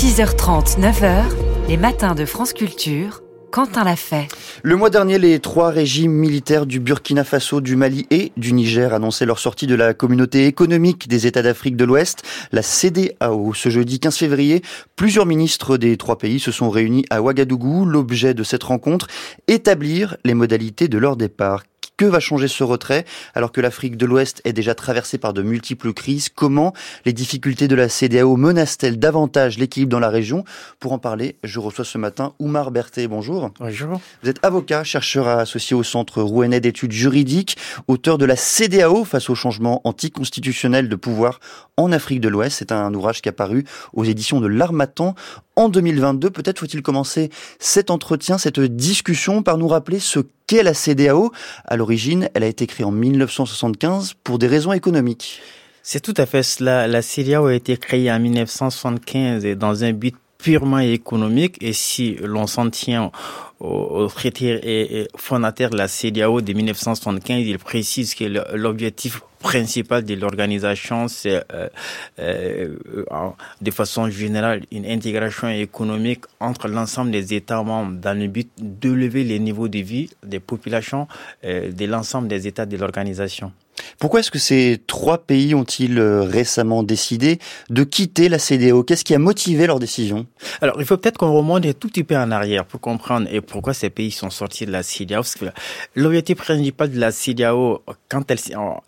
6h30, 9h, les matins de France Culture. Quentin l'a fait. Le mois dernier, les trois régimes militaires du Burkina Faso, du Mali et du Niger annonçaient leur sortie de la communauté économique des États d'Afrique de l'Ouest, la CDAO. Ce jeudi 15 février, plusieurs ministres des trois pays se sont réunis à Ouagadougou. L'objet de cette rencontre, établir les modalités de leur départ. Que va changer ce retrait alors que l'Afrique de l'Ouest est déjà traversée par de multiples crises? Comment les difficultés de la CDAO menacent-elles davantage l'équilibre dans la région? Pour en parler, je reçois ce matin Oumar Berthet. Bonjour. Bonjour. Vous êtes avocat, chercheur associé au Centre rouennais d'études juridiques, auteur de la CDAO face au changement anticonstitutionnel de pouvoir en Afrique de l'Ouest. C'est un ouvrage qui a paru aux éditions de l'Armatan en 2022. Peut-être faut-il commencer cet entretien, cette discussion par nous rappeler ce qu'est la CDAO. À l'origine, elle a été créée en 1975 pour des raisons économiques. C'est tout à fait cela. La CDAO a été créée en 1975 dans un but purement économique et si l'on s'en tient au, traité fondateur de la CDAO de 1975, il précise que l'objectif principal de l'organisation, c'est euh, euh, de façon générale une intégration économique entre l'ensemble des États membres dans le but de lever les niveaux de vie des populations euh, de l'ensemble des États de l'organisation. Pourquoi est-ce que ces trois pays ont-ils euh, récemment décidé de quitter la CDO Qu'est-ce qui a motivé leur décision? Alors, il faut peut-être qu'on remonte un tout petit peu en arrière pour comprendre et pourquoi ces pays sont sortis de la CDAO. L'objectif principal de la CDAO, quand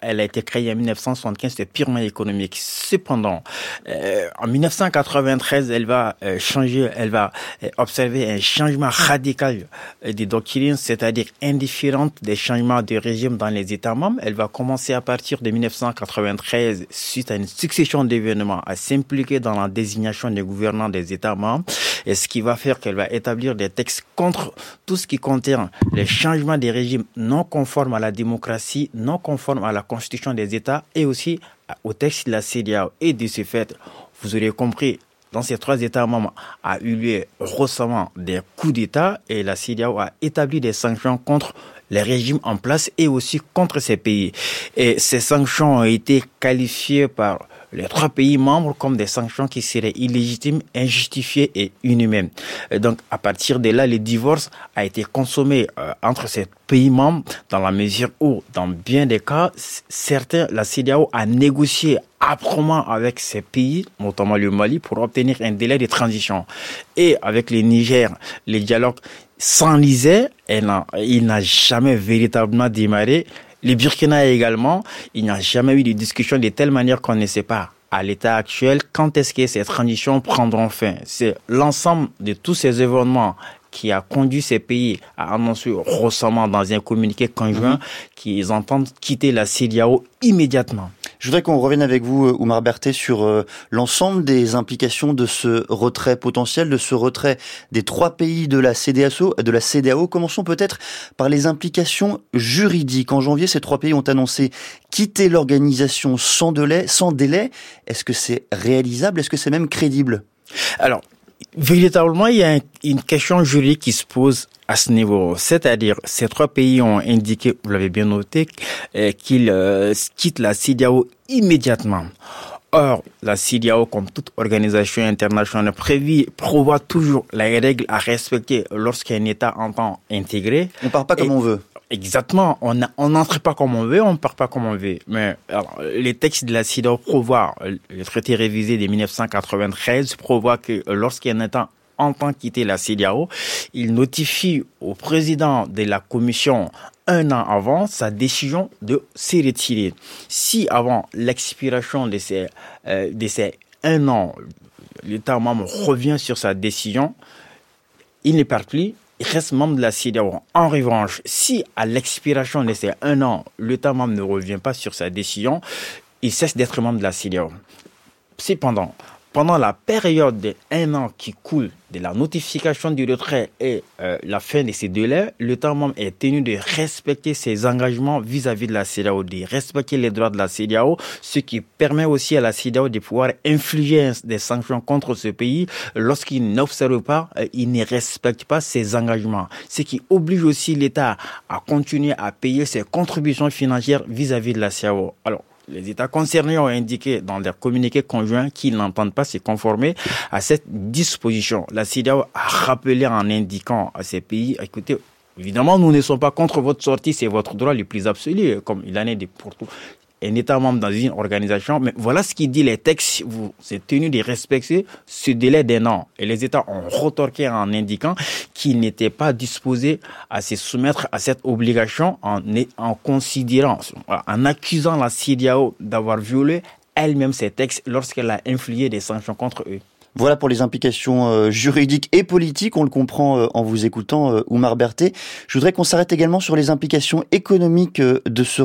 elle, a été créée en 1975, c'était purement économique. Cependant, euh, en 1993, elle va euh, changer, elle va observer un changement radical des doctrines, c'est-à-dire indifférente des changements de régime dans les États membres. Elle va commencer à partir de 1993, suite à une succession d'événements, à s'impliquer dans la désignation des gouvernants des États membres, et ce qui va faire qu'elle va établir des textes contre tout ce qui contient les changements des régimes non conformes à la démocratie, non conformes à la constitution des États, et aussi au texte de la CDAO. Et de ce fait, vous aurez compris, dans ces trois États membres a eu lieu récemment des coups d'État et la CDAO a établi des sanctions contre les régimes en place et aussi contre ces pays. Et ces sanctions ont été qualifiées par les trois pays membres comme des sanctions qui seraient illégitimes, injustifiées et inhumaines. donc, à partir de là, le divorce a été consommé euh, entre ces pays membres dans la mesure où, dans bien des cas, certains, la CDAO a négocié âprement avec ces pays, notamment le Mali, pour obtenir un délai de transition. Et avec le Niger, les dialogues s'enlisaient, il n'a jamais véritablement démarré. Les Burkina également, il n'y a jamais eu de discussion de telle manière qu'on ne sait pas à l'état actuel quand est-ce que ces transitions prendront fin? C'est l'ensemble de tous ces événements qui a conduit ces pays à annoncer récemment dans un communiqué conjoint mhm. qu'ils entendent quitter la CDAO immédiatement. Je voudrais qu'on revienne avec vous, euh, Oumar Berthet, sur euh, l'ensemble des implications de ce retrait potentiel, de ce retrait des trois pays de la CDAO. De la CDAO. Commençons peut-être par les implications juridiques. En janvier, ces trois pays ont annoncé quitter l'organisation sans délai. Sans délai. Est-ce que c'est réalisable? Est-ce que c'est même crédible? Alors, véritablement, il y a une question juridique qui se pose à ce niveau. C'est-à-dire, ces trois pays ont indiqué, vous l'avez bien noté, euh, qu'ils euh, quittent la CDAO immédiatement. Or, la CDAO, comme toute organisation internationale prévue, prévoit toujours les règles à respecter lorsqu'un État entend intégrer. On part pas comme on veut. Exactement. On n'entre pas comme on veut, on part pas comme on veut. Mais les textes de la CDAO prévoient, le traité révisé de 1993 prévoit que lorsqu'un État entend quitter la CDAO, il notifie au président de la commission un an avant sa décision de se retirer. Si avant l'expiration de ces, euh, de ces un an, l'État membre revient sur sa décision, il ne part plus, reste membre de la CDAO. En revanche, si à l'expiration de ces un an, l'État membre ne revient pas sur sa décision, il cesse d'être membre de la CDAO. Cependant, pendant la période de un an qui coule de la notification du retrait et euh, la fin de ces délais, l'État membre est tenu de respecter ses engagements vis-à-vis de la CEDAO, de respecter les droits de la CEDAO, ce qui permet aussi à la CEDAO de pouvoir infliger des sanctions contre ce pays lorsqu'il n'observe pas, euh, il ne respecte pas ses engagements, ce qui oblige aussi l'État à continuer à payer ses contributions financières vis-à-vis de la CEDAO. Alors, les États concernés ont indiqué dans leur communiqué conjoint qu'ils n'entendent pas se conformer à cette disposition. La CEDEAO a rappelé en indiquant à ces pays, écoutez, Évidemment, nous ne sommes pas contre votre sortie, c'est votre droit le plus absolu, comme il en est pour tout un État membre dans une organisation. Mais voilà ce qu'il dit les textes. Vous êtes tenu de respecter ce délai d'un an. Et les États ont retorqué en indiquant qu'ils n'étaient pas disposés à se soumettre à cette obligation en, en considérant, en accusant la CIDAO d'avoir violé elle-même ces textes lorsqu'elle a infligé des sanctions contre eux. Voilà pour les implications euh, juridiques et politiques, on le comprend euh, en vous écoutant, euh, Oumar Berthet. Je voudrais qu'on s'arrête également sur les implications économiques de ce,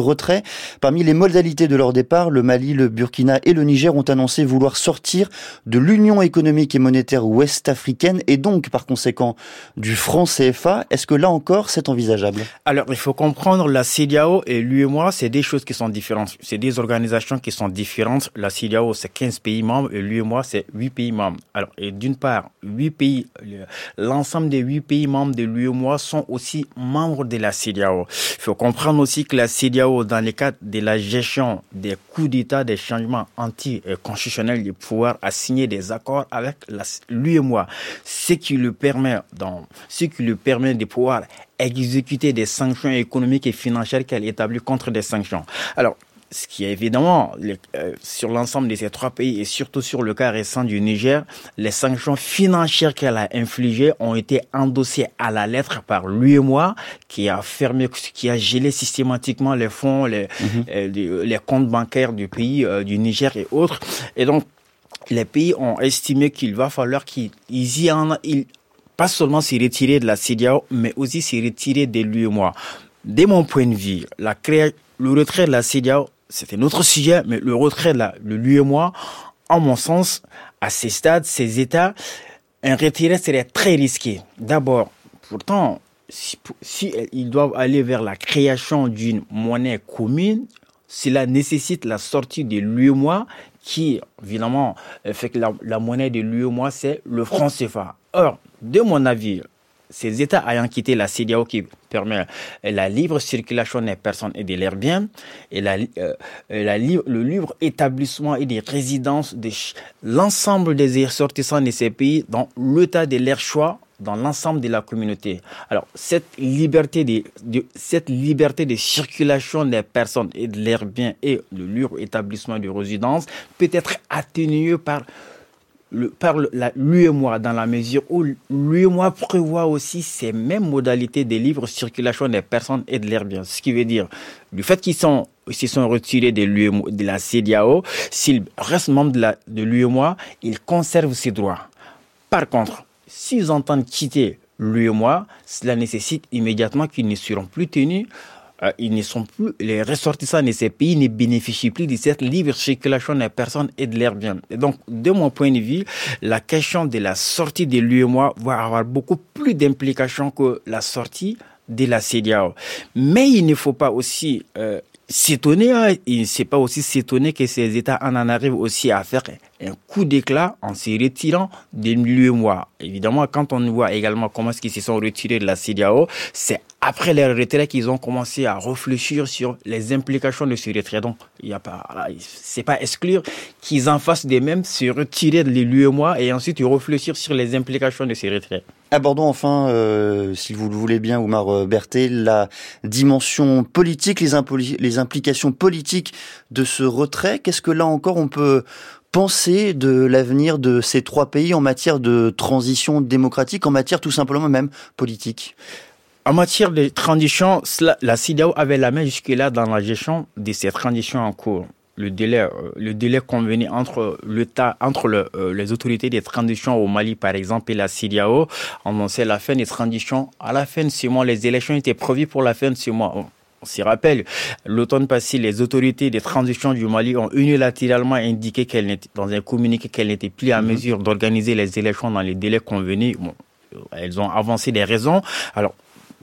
retrait. Parmi les modalités de leur départ, le Mali, le Burkina et le Niger ont annoncé vouloir sortir de l'Union économique et monétaire ouest-africaine et donc par conséquent du franc CFA. Est-ce que là encore c'est envisageable? Alors il faut comprendre la CEDEAO et l'UEMOA, c'est des choses qui sont différentes. C'est des organisations qui sont différentes. La CEDEAO c'est 15 pays membres et l'UEMOA c'est huit pays membres. Alors, et d'une part, huit pays, l'ensemble des huit pays membres de l'UEMOA sont aussi membres de la CEDEAO. Il faut comprendre aussi que la CEDEAO, dans le cadre de la gestion des coups d'État, des changements anti-constitutionnels du pouvoir, a signé des accords avec l'UEMOA, ce qui lui permet, dans, ce qui lui permet de pouvoir exécuter des sanctions économiques et financières qu'elle établit contre des sanctions. Alors, ce qui est évidemment euh, sur l'ensemble de ces trois pays et surtout sur le cas récent du Niger, les sanctions financières qu'elle a infligées ont été endossées à la lettre par lui et moi, qui a fermé, qui a gelé systématiquement les fonds, les, mhm. euh, les, comptes bancaires du pays, euh, du Niger et autres. Et donc, les pays ont estimé qu'il va falloir qu'ils y en, ils, pas seulement s'y retirer de la CDAO, mais aussi s'y retirer de lui et moi. De mon point de vue, la le retrait de la CDAO c'était notre sujet, mais le retrait de la, le lui et moi, en mon sens, à ces stades, ces états, un retrait serait très risqué. D'abord, pourtant, si, ils doivent aller vers la création d'une monnaie commune, cela nécessite la sortie de l'UEMOA qui, évidemment, fait que la, la monnaie de l'UEMOA, c'est le franc CFA. Or, de mon avis, ces États ayant quitté la CDAO qui permet la libre circulation des personnes et de leurs biens, et euh, le libre établissement et des résidences de l'ensemble des ressortissants de ces pays dans l'état de leur choix dans l'ensemble de la communauté. Alors, cette liberté de, de, cette liberté de circulation des personnes et de leurs biens et le libre établissement de résidence peut être atténuée par par l'UEMOA dans la mesure où l'UEMOA prévoit aussi ces mêmes modalités de libre circulation des personnes et de leurs biens. Ce qui veut dire, du fait qu'ils sont s'ils sont retirés de, de la CDAO, s'ils restent membres de l'UEMOA, ils conservent ces droits. Par contre, s'ils entendent quitter l'UEMOA, cela nécessite immédiatement qu'ils ne seront plus tenus euh, ils ne sont plus, les ressortissants de ces pays ne bénéficient plus de cette libre circulation des personnes et de leurs biens. Et donc, de mon point de vue, la question de la sortie de l'UEMOA va avoir beaucoup plus d'implications que la sortie de la CDAO. Mais il ne faut pas aussi euh, s'étonner, hein, il ne s'est pas aussi s'étonner que ces États en, en arrivent aussi à faire un coup d'éclat en se retirant des l'UEMOA. Évidemment, quand on voit également comment est-ce qu'ils se sont retirés de la CDAO, c'est après leur retrait qu'ils ont commencé à réfléchir sur les implications de ce retrait. Donc, il y a pas, c'est pas exclure qu'ils en fassent des mêmes, se retirer de l'UEMOA et ensuite réfléchir sur les implications de ce retrait. Abordons enfin, euh, si vous le voulez bien, Oumar euh, Berthet, la dimension politique, les implications politiques de ce retrait. Qu'est-ce que là encore on peut penser de l'avenir de ces trois pays en matière de transition démocratique, en matière tout simplement même politique en matière de transition, la CIDAO avait la main jusque-là dans la gestion de ces transitions en cours. Le délai, euh, le délai convenu entre entre euh, les autorités des transitions au Mali, par exemple, et la CIDAO, annonçait la fin des transitions. À la fin de ce mois, les élections étaient prévues pour la fin de ce mois. On s'y rappelle, l'automne passé, les autorités des transitions du Mali ont unilatéralement indiqué qu'elles dans un communiqué qu'elles n'étaient plus à mhm. mesure d'organiser les élections dans les délais convenus. Bon, elles ont avancé des raisons. Alors,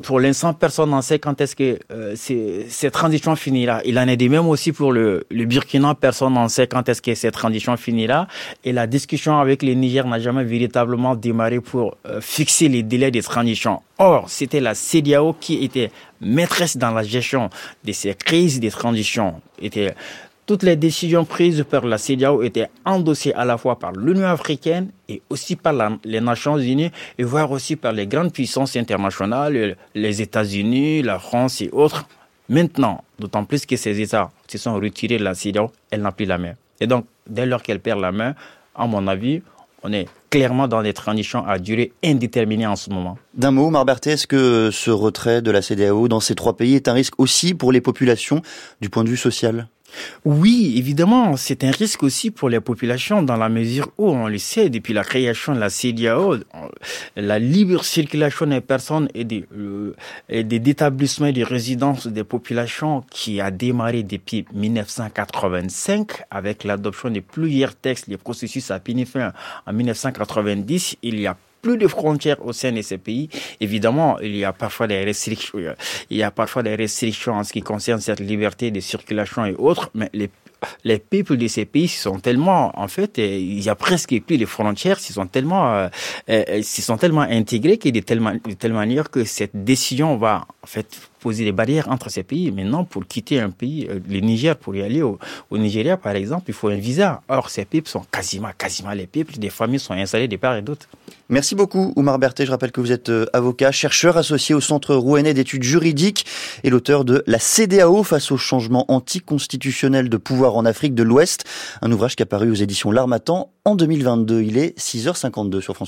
pour l'instant, personne n'en sait quand est-ce que euh, cette transition finira. Il en est de même aussi pour le, le Burkina, personne n'en sait quand est-ce que cette transition finira. Et la discussion avec le Niger n'a jamais véritablement démarré pour euh, fixer les délais de transition. Or, c'était la CDAO qui était maîtresse dans la gestion de ces crises de transition. Était, toutes les décisions prises par la CDAO étaient endossées à la fois par l'Union africaine et aussi par les Nations unies, et voire aussi par les grandes puissances internationales, les États-Unis, la France et autres. Maintenant, d'autant plus que ces États se sont retirés de la CDAO, elle n'a plus la main. Et donc, dès lors qu'elle perd la main, à mon avis, on est clairement dans des transitions à durée indéterminée en ce moment. D'un mot, Marberté, est-ce que ce retrait de la CDAO dans ces trois pays est un risque aussi pour les populations du point de vue social? Oui, évidemment, c'est un risque aussi pour les populations dans la mesure où, on le sait, depuis la création de la CDAO, la libre circulation des personnes et des, euh, et des établissements et des résidences des populations qui a démarré depuis 1985 avec l'adoption de plusieurs textes, les processus à fin en 1990. Il y a plus de frontières au sein de ces pays. Évidemment, il y a parfois des restrictions, il y a parfois des restrictions en ce qui concerne cette liberté de circulation et autres, mais les les peuples de ces pays sont tellement, en fait, euh, il y a presque plus de frontières, ils sont tellement, euh, euh sont tellement intégrés qu'il de telle, de telle manière que cette décision va, en fait, poser des barrières entre ces pays. Maintenant, pour quitter un pays, euh, le Niger, pour y aller au, Nigeria, par exemple, il faut un visa. Or, ces peuples sont quasiment, quasiment les peuples. Des familles sont installées de part et d'autre. Merci beaucoup, Oumar Berthet. Je rappelle que vous êtes euh, avocat, chercheur associé au Centre rouennais d'études juridiques et l'auteur de La CDAO face au changement anticonstitutionnel de pouvoir en Afrique de l'Ouest. Un ouvrage qui a paru aux éditions L'Armatan en 2022. Il est 6h52 sur France Culture.